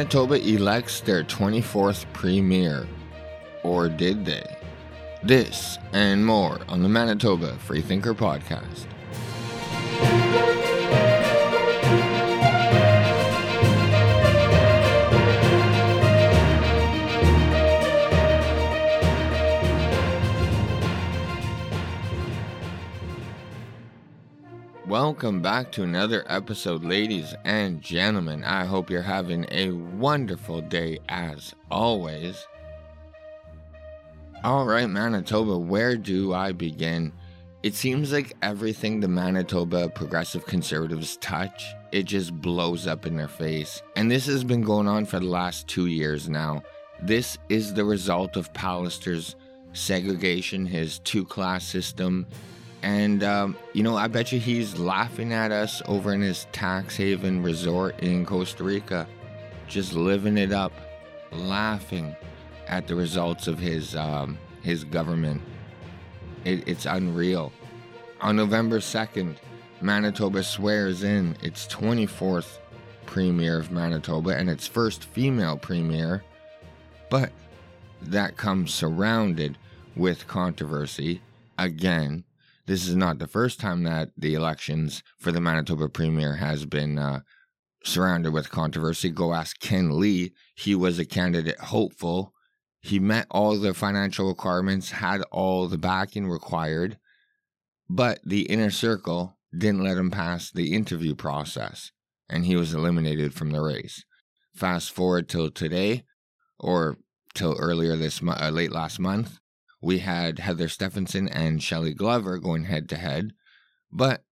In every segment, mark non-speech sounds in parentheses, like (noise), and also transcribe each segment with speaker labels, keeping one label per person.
Speaker 1: Manitoba elects their 24th premier. Or did they? This and more on the Manitoba Freethinker Podcast. Welcome back to another episode, ladies and gentlemen. I hope you're having a wonderful day as always. All right, Manitoba, where do I begin? It seems like everything the Manitoba progressive conservatives touch, it just blows up in their face. And this has been going on for the last two years now. This is the result of Pallister's segregation, his two class system, and, um, you know, I bet you he's laughing at us over in his tax haven resort in Costa Rica, just living it up, laughing at the results of his, um, his government. It, it's unreal. On November 2nd, Manitoba swears in its 24th premier of Manitoba and its first female premier, but that comes surrounded with controversy again this is not the first time that the elections for the Manitoba Premier has been uh, surrounded with controversy. Go ask Ken Lee. He was a candidate hopeful. He met all the financial requirements, had all the backing required, but the inner circle didn't let him pass the interview process, and he was eliminated from the race. Fast forward till today, or till earlier this uh, late last month, we had Heather Stephenson and Shelly Glover going head to head, but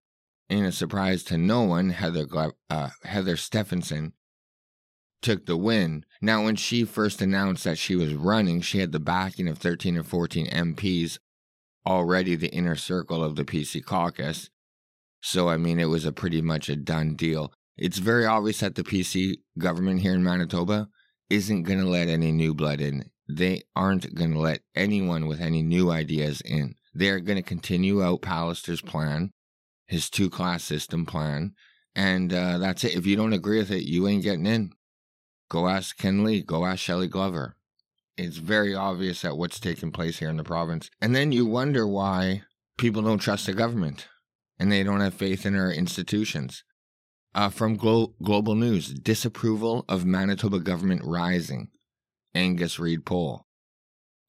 Speaker 1: in a surprise to no one, Heather Glo- uh, Heather Stefanson took the win. Now, when she first announced that she was running, she had the backing of 13 or 14 MPs, already the inner circle of the PC caucus. So, I mean, it was a pretty much a done deal. It's very obvious that the PC government here in Manitoba isn't going to let any new blood in they aren't going to let anyone with any new ideas in. They're going to continue out Pallister's plan, his two class system plan, and uh, that's it. If you don't agree with it, you ain't getting in. Go ask Ken Lee, go ask Shelly Glover. It's very obvious that what's taking place here in the province. And then you wonder why people don't trust the government and they don't have faith in our institutions. Uh, from Glo- Global News, disapproval of Manitoba government rising. Angus Reid poll.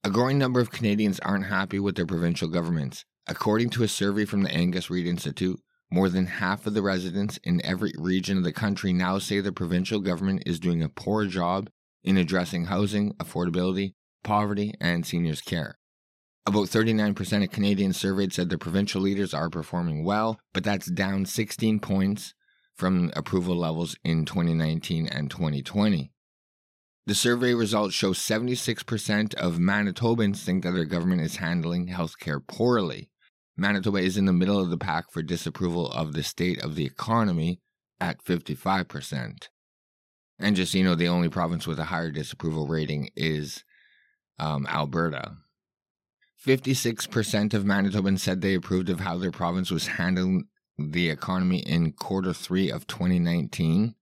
Speaker 1: A growing number of Canadians aren't happy with their provincial governments. According to a survey from the Angus Reid Institute, more than half of the residents in every region of the country now say the provincial government is doing a poor job in addressing housing, affordability, poverty, and seniors' care. About 39% of Canadians surveyed said the provincial leaders are performing well, but that's down 16 points from approval levels in 2019 and 2020. The survey results show 76% of Manitobans think that their government is handling healthcare poorly. Manitoba is in the middle of the pack for disapproval of the state of the economy at 55%. And just, you know, the only province with a higher disapproval rating is um, Alberta. 56% of Manitobans said they approved of how their province was handling the economy in quarter three of 2019.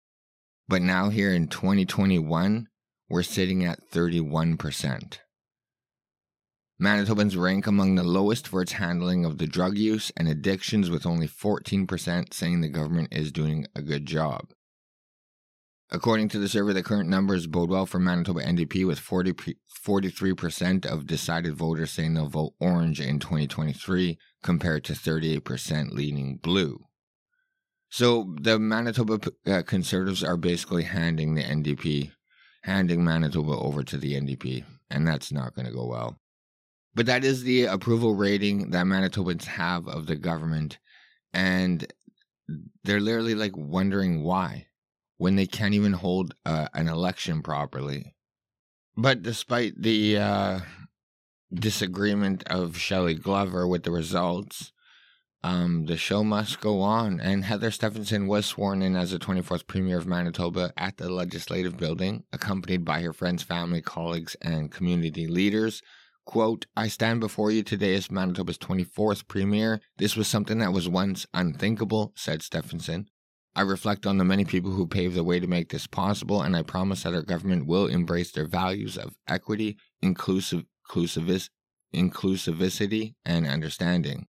Speaker 1: But now, here in 2021, we're sitting at 31%. Manitobans rank among the lowest for its handling of the drug use and addictions, with only 14% saying the government is doing a good job. According to the survey, the current numbers bode well for Manitoba NDP, with 40, 43% of decided voters saying they'll vote orange in 2023, compared to 38% leaning blue. So the Manitoba uh, Conservatives are basically handing the NDP handing Manitoba over to the NDP, and that's not going to go well. But that is the approval rating that Manitobans have of the government, and they're literally like wondering why when they can't even hold uh, an election properly. But despite the uh, disagreement of Shelly Glover with the results, um, the show must go on, and Heather Stephenson was sworn in as the 24th Premier of Manitoba at the Legislative Building, accompanied by her friends, family, colleagues, and community leaders. Quote, I stand before you today as Manitoba's 24th Premier. This was something that was once unthinkable, said Stephenson. I reflect on the many people who paved the way to make this possible, and I promise that our government will embrace their values of equity, inclusive, inclusivity, and understanding.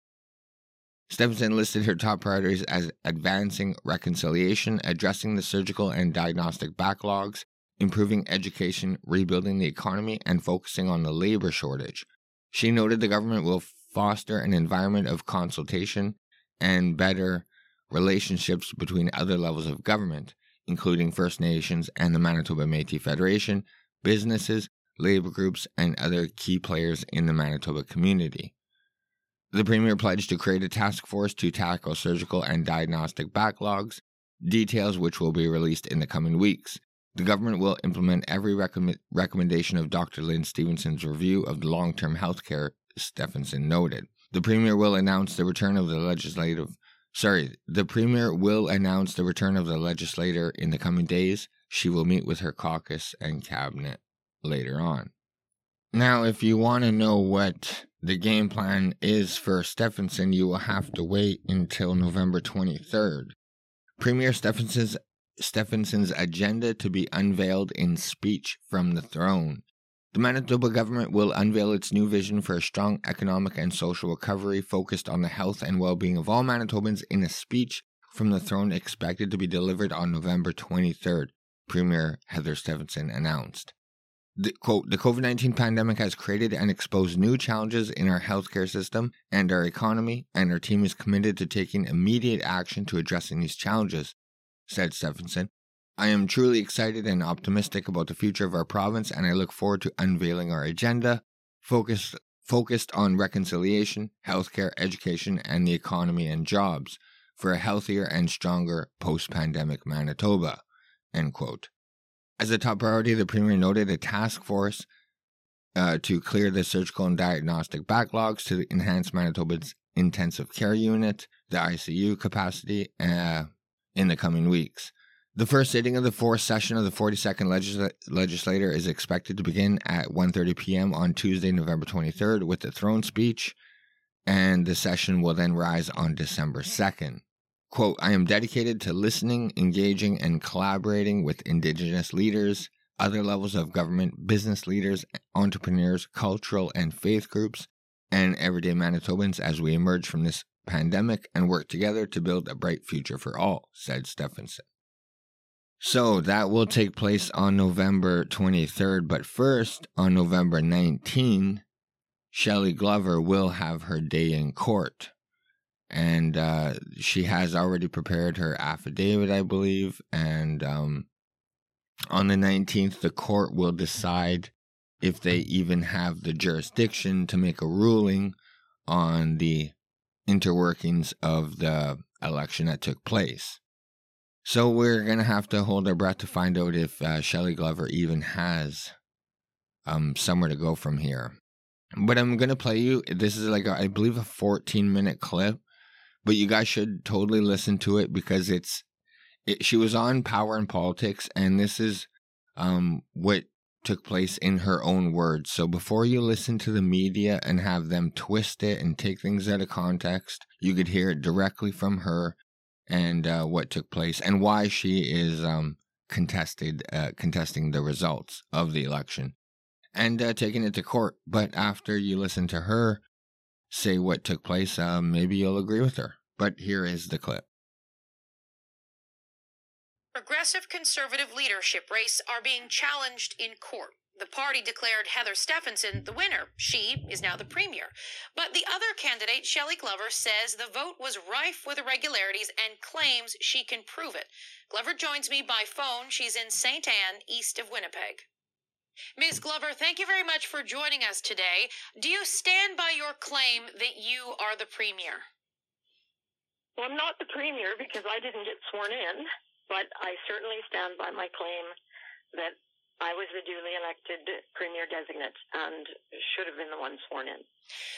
Speaker 1: Stefanson listed her top priorities as advancing reconciliation, addressing the surgical and diagnostic backlogs, improving education, rebuilding the economy, and focusing on the labor shortage. She noted the government will foster an environment of consultation and better relationships between other levels of government, including First Nations and the Manitoba Metis Federation, businesses, labor groups, and other key players in the Manitoba community. The Premier pledged to create a task force to tackle surgical and diagnostic backlogs, details which will be released in the coming weeks. The government will implement every recommend- recommendation of Dr. Lynn Stevenson's review of long term health care, Stefanson noted. The Premier will announce the return of the legislative. Sorry, the Premier will announce the return of the legislator in the coming days. She will meet with her caucus and cabinet later on. Now, if you want to know what the game plan is for Stephenson, you will have to wait until November 23rd. Premier Stephenson's, Stefanson's agenda to be unveiled in speech from the throne. The Manitoba government will unveil its new vision for a strong economic and social recovery focused on the health and well being of all Manitobans in a speech from the throne expected to be delivered on November 23rd, Premier Heather Stephenson announced the, quote, the COVID 19 pandemic has created and exposed new challenges in our healthcare system and our economy, and our team is committed to taking immediate action to addressing these challenges, said Stephenson. I am truly excited and optimistic about the future of our province, and I look forward to unveiling our agenda focused, focused on reconciliation, healthcare, education, and the economy and jobs for a healthier and stronger post pandemic Manitoba. End quote. As a top priority, the Premier noted a task force uh, to clear the surgical and diagnostic backlogs to enhance Manitoba's intensive care unit, the ICU capacity, uh, in the coming weeks. The first sitting of the fourth session of the 42nd legisl- legislature is expected to begin at 1:30 p.m. on Tuesday, November 23rd, with the throne speech, and the session will then rise on December 2nd. Quote, I am dedicated to listening, engaging, and collaborating with Indigenous leaders, other levels of government, business leaders, entrepreneurs, cultural and faith groups, and everyday Manitobans as we emerge from this pandemic and work together to build a bright future for all, said Stephenson. So that will take place on November 23rd, but first, on November 19, Shelly Glover will have her day in court and uh, she has already prepared her affidavit, I believe. And um, on the 19th, the court will decide if they even have the jurisdiction to make a ruling on the interworkings of the election that took place. So we're going to have to hold our breath to find out if uh, Shelly Glover even has um, somewhere to go from here. But I'm going to play you, this is like, a, I believe, a 14 minute clip but you guys should totally listen to it because it's it, she was on Power and Politics, and this is um, what took place in her own words. So before you listen to the media and have them twist it and take things out of context, you could hear it directly from her and uh, what took place and why she is um, contested uh, contesting the results of the election and uh, taking it to court. But after you listen to her say what took place, uh, maybe you'll agree with her. But here is the clip.
Speaker 2: Progressive conservative leadership race are being challenged in court. The party declared Heather Stefanson the winner. She is now the premier. But the other candidate, Shelly Glover, says the vote was rife with irregularities and claims she can prove it. Glover joins me by phone. She's in St. Anne, east of Winnipeg. Ms. Glover, thank you very much for joining us today. Do you stand by your claim that you are the premier?
Speaker 3: Well, I'm not the premier because I didn't get sworn in, but I certainly stand by my claim that I was the duly elected premier designate and should have been the one sworn in.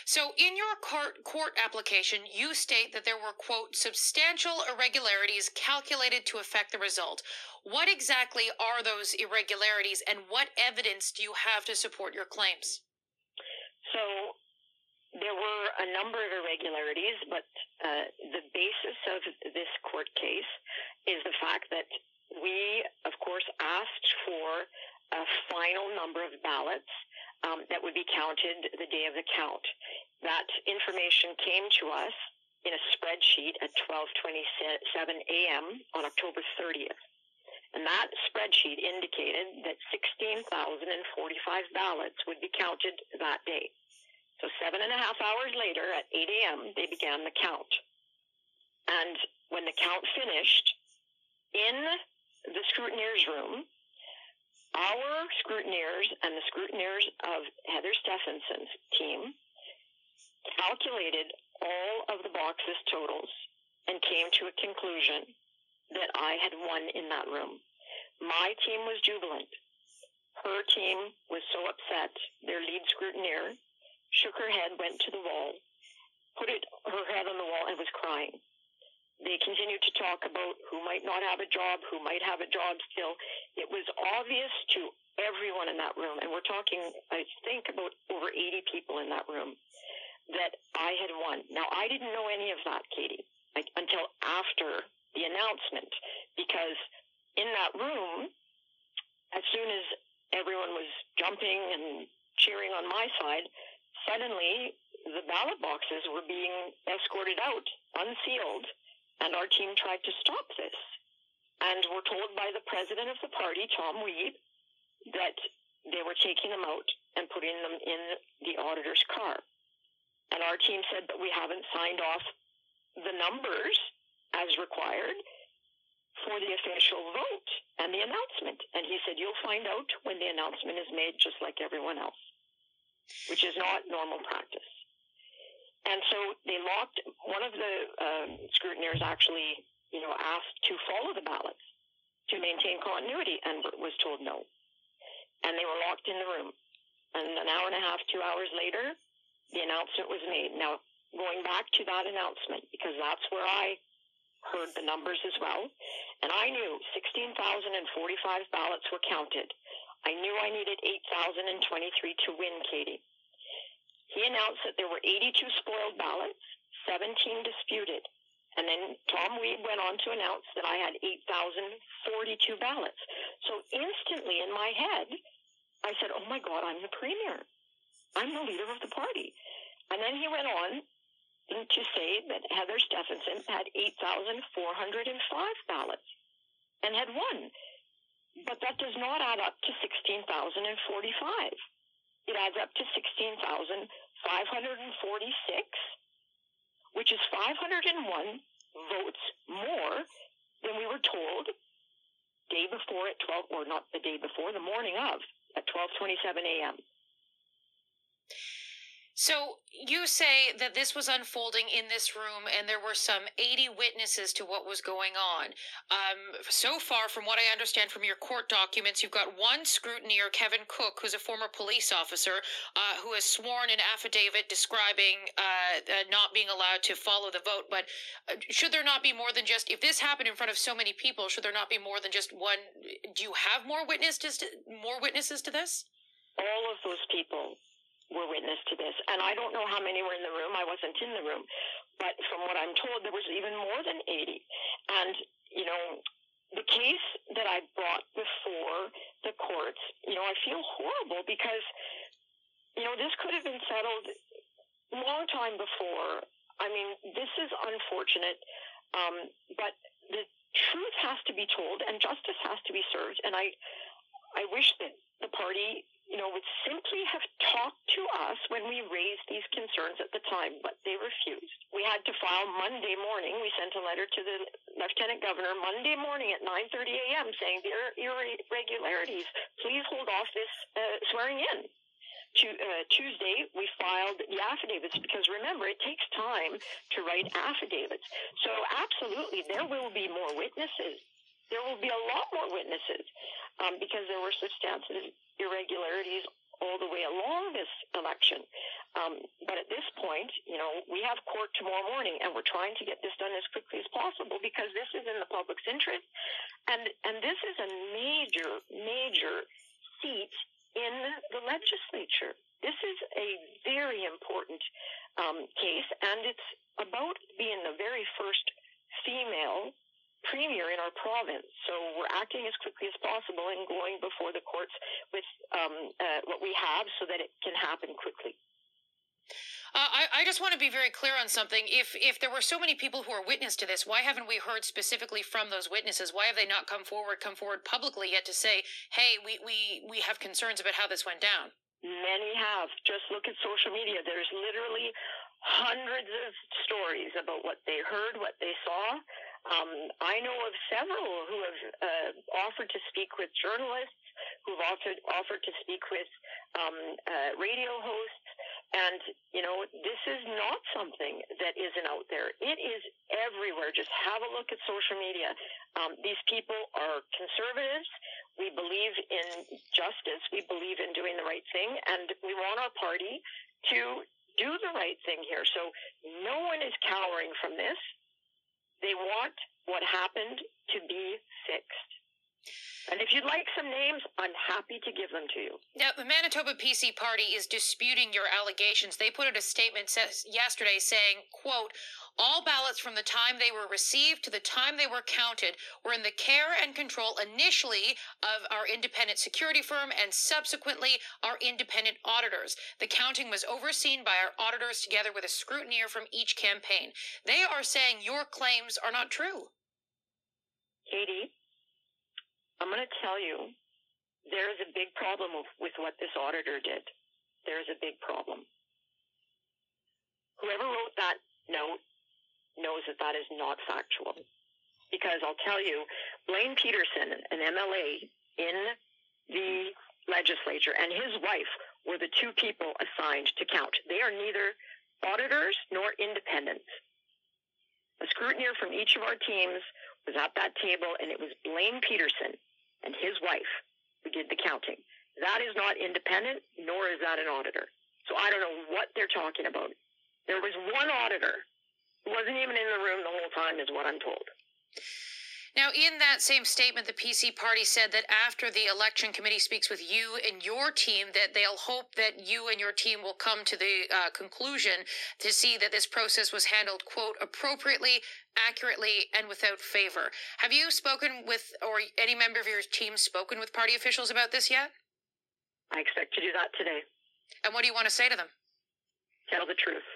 Speaker 2: So, in your court, court application, you state that there were, quote, substantial irregularities calculated to affect the result. What exactly are those irregularities and what evidence do you have to support your claims?
Speaker 3: So, there were a number of irregularities, but uh, the basis of this court case is the fact that we, of course, asked for a final number of ballots um, that would be counted the day of the count. That information came to us in a spreadsheet at 12:27 a.m. on October 30th. And that spreadsheet indicated that 16,045 ballots would be counted that day. So seven and a half hours later at 8 a.m., they began the count. And when the count finished, in the scrutineer's room, our scrutineers and the scrutineers of Heather Stefanson's team calculated all of the boxes totals and came to a conclusion that I had won in that room. My team was jubilant. Her team was so upset. Their lead scrutineer shook her head, went to the wall, put it, her head on the wall, and was crying. They continued to talk about who might not have a job, who might have a job still. It was obvious to everyone in that room, and we're talking, I think, about over 80 people in that room, that I had won. Now, I didn't know any of that, Katie, like, until after the announcement, because in that room, as soon as everyone was jumping and cheering on my side, suddenly the ballot boxes were being escorted out, unsealed, and our team tried to stop this. And we're told by the president of the party, Tom Wiebe, that they were taking them out and putting them in the auditor's car. And our team said that we haven't signed off the numbers as required for the official vote and the announcement. And he said, You'll find out when the announcement is made, just like everyone else which is not normal practice. And so they locked, one of the um, scrutineers actually, you know, asked to follow the ballots to maintain continuity and was told no. And they were locked in the room. And an hour and a half, two hours later, the announcement was made. Now, going back to that announcement, because that's where I heard the numbers as well, and I knew 16,045 ballots were counted. I knew I needed 8,023 to win, Katie. He announced that there were 82 spoiled ballots, 17 disputed. And then Tom Wiebe went on to announce that I had 8,042 ballots. So instantly in my head, I said, oh my God, I'm the premier. I'm the leader of the party. And then he went on to say that Heather Stefanson had 8,405 ballots and had won. But that does not add up to 16,045. It adds up to 16,546, which is 501 votes more than we were told day before at 12, or not the day before, the morning of at 12:27 a.m.
Speaker 2: So you say that this was unfolding in this room, and there were some 80 witnesses to what was going on. Um, so far, from what I understand from your court documents, you've got one scrutineer, Kevin Cook, who's a former police officer, uh, who has sworn an affidavit describing uh, uh, not being allowed to follow the vote. But uh, should there not be more than just, if this happened in front of so many people, should there not be more than just one? Do you have more witnesses to, more witnesses to this?
Speaker 3: All of those people were witness to this. And I don't know how many were in the room. I wasn't in the room. But from what I'm told, there was even more than 80. And, you know, the case that I brought before the courts, you know, I feel horrible because, you know, this could have been settled long time before. I mean, this is unfortunate. Um, but the truth has to be told and justice has to be served. And I, I wish that the party you know, would simply have talked to us when we raised these concerns at the time, but they refused. We had to file Monday morning. We sent a letter to the Lieutenant Governor Monday morning at 9:30 a.m. saying there are irregularities. Please hold off this uh, swearing in. To, uh, Tuesday, we filed the affidavits because remember, it takes time to write affidavits. So, absolutely, there will be more witnesses. There will be a lot more witnesses um, because there were substantive irregularities all the way along this election. Um, but at this point, you know, we have court tomorrow morning, and we're trying to get this done as quickly as possible because this is in the public's interest, and and this is a major, major seat in the legislature. This is a very important um, case, and it's about being the very first female premier in our province. So we're acting as quickly as possible and going before the courts with um, uh, what we have so that it can happen quickly.
Speaker 2: Uh, I, I, just want to be very clear on something. If if there were so many people who are witness to this, why haven't we heard specifically from those witnesses? Why have they not come forward, come forward publicly yet to say, "Hey, we we we have concerns about how this went down"?
Speaker 3: Many have. Just look at social media. There's literally hundreds of stories about what they heard, what they saw. Um, I know of several who have uh, offered to speak with journalists, who've offered offered to speak with um, uh, radio hosts, and, you know, this is not something that isn't out there. It is everywhere. Just have a look at social media. Um, these people are conservatives. We believe in justice. We believe in doing the right thing. And we want our party to do the right thing here. So no one is cowering from this. They want what happened to be fixed. And if you'd like some names, I'm happy to give them to you.
Speaker 2: Now, the Manitoba PC Party is disputing your allegations. They put out a statement yesterday saying, quote, all ballots from the time they were received to the time they were counted were in the care and control initially of our independent security firm and subsequently our independent auditors. The counting was overseen by our auditors together with a scrutineer from each campaign. They are saying your claims are not true.
Speaker 3: Katie, I'm going to tell you, there is a big problem with, with what this auditor did. There is a big problem. Whoever wrote that note knows that that is not factual. Because I'll tell you, Blaine Pedersen, an MLA in the legislature, and his wife were the two people assigned to count. They are neither auditors nor independents. A scrutineer from each of our teams was at that table, and it was Blaine Pedersen and his wife who did the counting. That is not independent, nor is that an auditor. So I don't know what they're talking about. There was one auditor who wasn't even in the room the whole time, is what I'm told.
Speaker 2: Now, in that same statement, the PC party said that after the election committee speaks with you and your team, that they'll hope that you and your team will come to the uh, conclusion to see that this process was handled, quote, appropriately, accurately, and without favor. Have you spoken with, or any member of your team spoken with party officials about this yet?
Speaker 3: I expect to do that today.
Speaker 2: And what do you want to say to them?
Speaker 3: Tell the truth.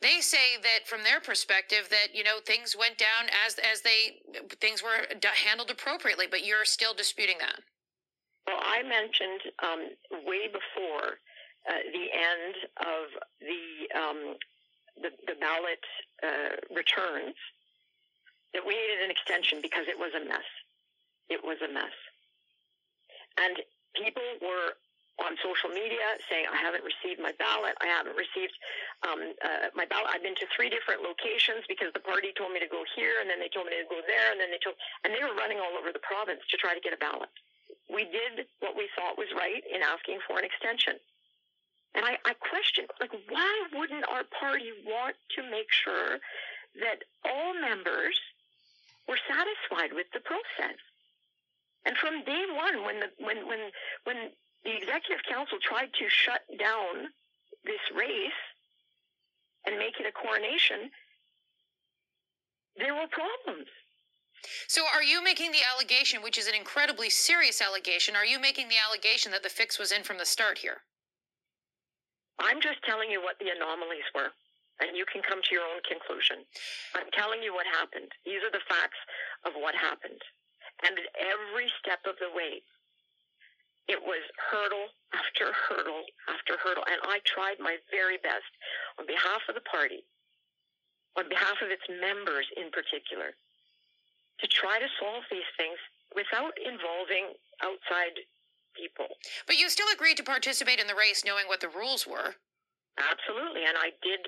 Speaker 2: They say that from their perspective that you know things went down as as they things were handled appropriately, but you're still disputing that.
Speaker 3: Well, I mentioned um, way before uh, the end of the um, the, the, ballot uh, returns that we needed an extension because it was a mess. It was a mess, and people were on social media saying I haven't received my ballot. I haven't received um, uh, my ballot. I've been to three different locations because the party told me to go here, and then they told me to go there, and then they told, and they were running all over the province to try to get a ballot. We did what we thought was right in asking for an extension. And I, I questioned, like, why wouldn't our party want to make sure that all members were satisfied with the process? And from day one, when the when when when the executive council tried to shut down this race and make it a coronation, there were problems.
Speaker 2: So, are you making the allegation, which is an incredibly serious allegation, are you making the allegation that the fix was in from the start here?
Speaker 3: I'm just telling you what the anomalies were, and you can come to your own conclusion. I'm telling you what happened. These are the facts of what happened. And at every step of the way, it was hurdle after hurdle after hurdle. And I tried my very best on behalf of the party, on behalf of its members in particular, to try to solve these things without involving outside people.
Speaker 2: But you still agreed to participate in the race knowing what the rules were.
Speaker 3: Absolutely. And I did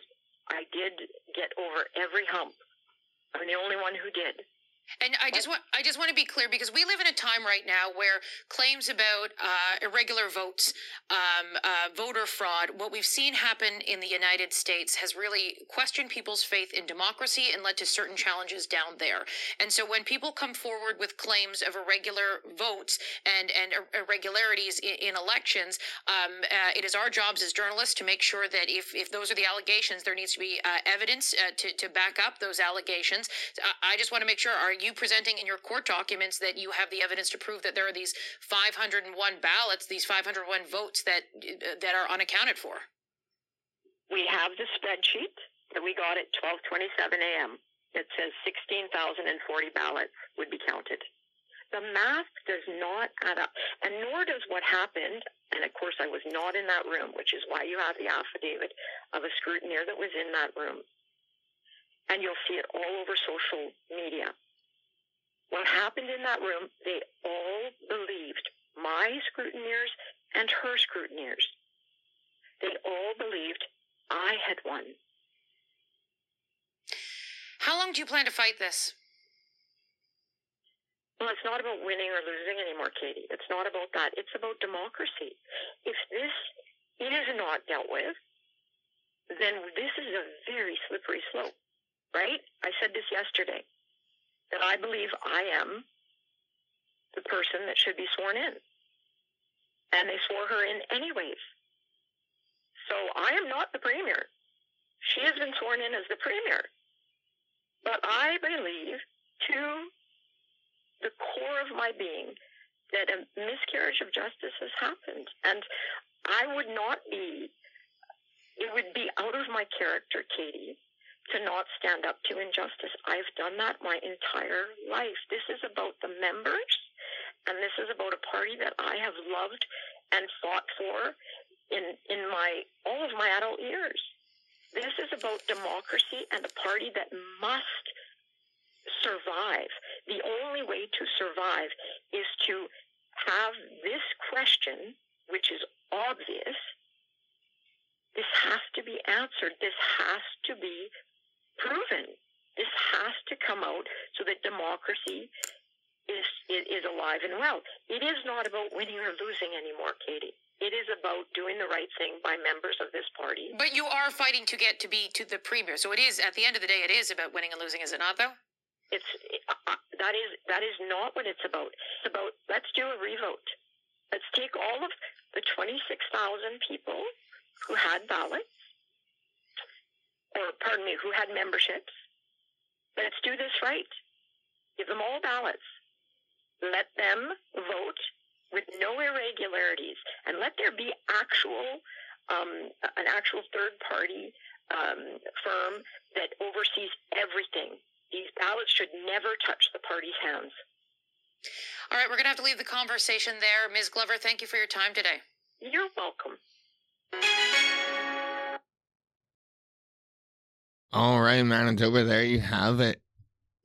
Speaker 3: I did get over every hump. I'm the only one who did.
Speaker 2: And I just want I just want to be clear because we live in a time right now where claims about uh, irregular votes, um, uh, voter fraud, what we've seen happen in the United States has really questioned people's faith in democracy and led to certain challenges down there. And so when people come forward with claims of irregular votes and and irregularities in, in elections, um, uh, it is our jobs as journalists to make sure that if if those are the allegations, there needs to be uh, evidence uh, to to back up those allegations. I just want to make sure are you presenting in your court documents that you have the evidence to prove that there are these 501 ballots, these 501 votes that uh, that are unaccounted for?
Speaker 3: We have the spreadsheet that we got at 12:27 a.m. It says 16,040 ballots would be counted. The math does not add up, and nor does what happened. And of course, I was not in that room, which is why you have the affidavit of a scrutineer that was in that room. And you'll see it all over social media. What happened in that room, they all believed my scrutineers and her scrutineers. They all believed I had won.
Speaker 2: How long do you plan to fight this?
Speaker 3: Well, it's not about winning or losing anymore, Katie. It's not about that. It's about democracy. If this is not dealt with, then this is a very slippery slope, right? I said this yesterday that I believe I am the person that should be sworn in. And they swore her in anyways. So I am not the premier. She has been sworn in as the premier. But I believe to the core of my being that a miscarriage of justice has happened. And I would not be, it would be out of my character, Katie, to not stand up to injustice. I've done that my entire life. This is about the members, and this is about a party that I have loved and fought for in in my all of my adult years. This is about democracy and a party that must survive. The only way to survive is to have this question, which is obvious, this has to be answered. This has to be proven. This has to come out so that democracy is, is alive and well. It is not about winning or losing anymore, Katie. It is about doing the right thing by members of this party.
Speaker 2: But you are fighting to get to be to the premier, so it is at the end of the day, it is about winning and losing, is it not? Though
Speaker 3: it's uh, that is that is not what it's about. It's about let's do a revote. Let's take all of the twenty six thousand people who had ballots or pardon me, who had memberships. Let's do this right. Give them all ballots. Let them vote with no irregularities, and let there be actual um, an actual third party um, firm that oversees everything. These ballots should never touch the party's hands.
Speaker 2: All right, we're going to have to leave the conversation there. Ms. Glover, thank you for your time today.
Speaker 3: You're welcome.
Speaker 1: All right, Manitoba, there you have it.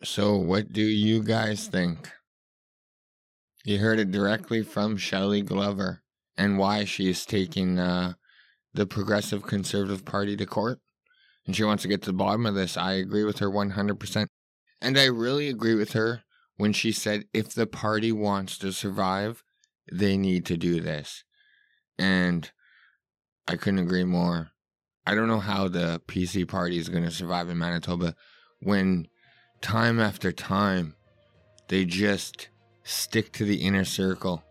Speaker 1: So, what do you guys think? You heard it directly from Shelly Glover and why she is taking uh, the Progressive Conservative Party to court. And she wants to get to the bottom of this. I agree with her 100%. And I really agree with her when she said if the party wants to survive, they need to do this. And I couldn't agree more. I don't know how the PC party is going to survive in Manitoba when time after time they just stick to the inner circle.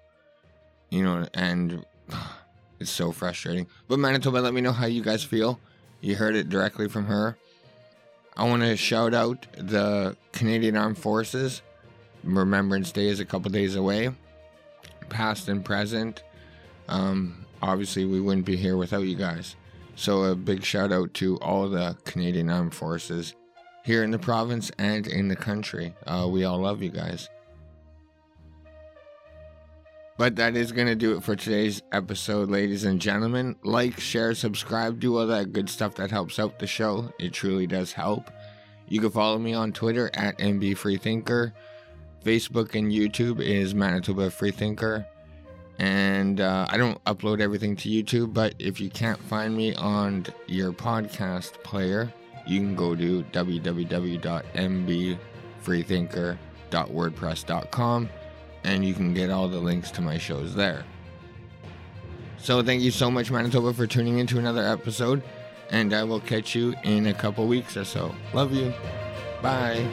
Speaker 1: You know, and (sighs) it's so frustrating. But Manitoba, let me know how you guys feel. You heard it directly from her. I want to shout out the Canadian Armed Forces. Remembrance Day is a couple days away, past and present. Um, obviously, we wouldn't be here without you guys. So, a big shout out to all the Canadian Armed Forces here in the province and in the country. Uh, we all love you guys. But that is going to do it for today's episode, ladies and gentlemen. Like, share, subscribe, do all that good stuff that helps out the show. It truly does help. You can follow me on Twitter at MB Facebook and YouTube is Manitoba Freethinker and uh, I don't upload everything to YouTube, but if you can't find me on your podcast player, you can go to www.mbfreethinker.wordpress.com and you can get all the links to my shows there. So thank you so much, Manitoba, for tuning into another episode, and I will catch you in a couple weeks or so. Love you. Bye.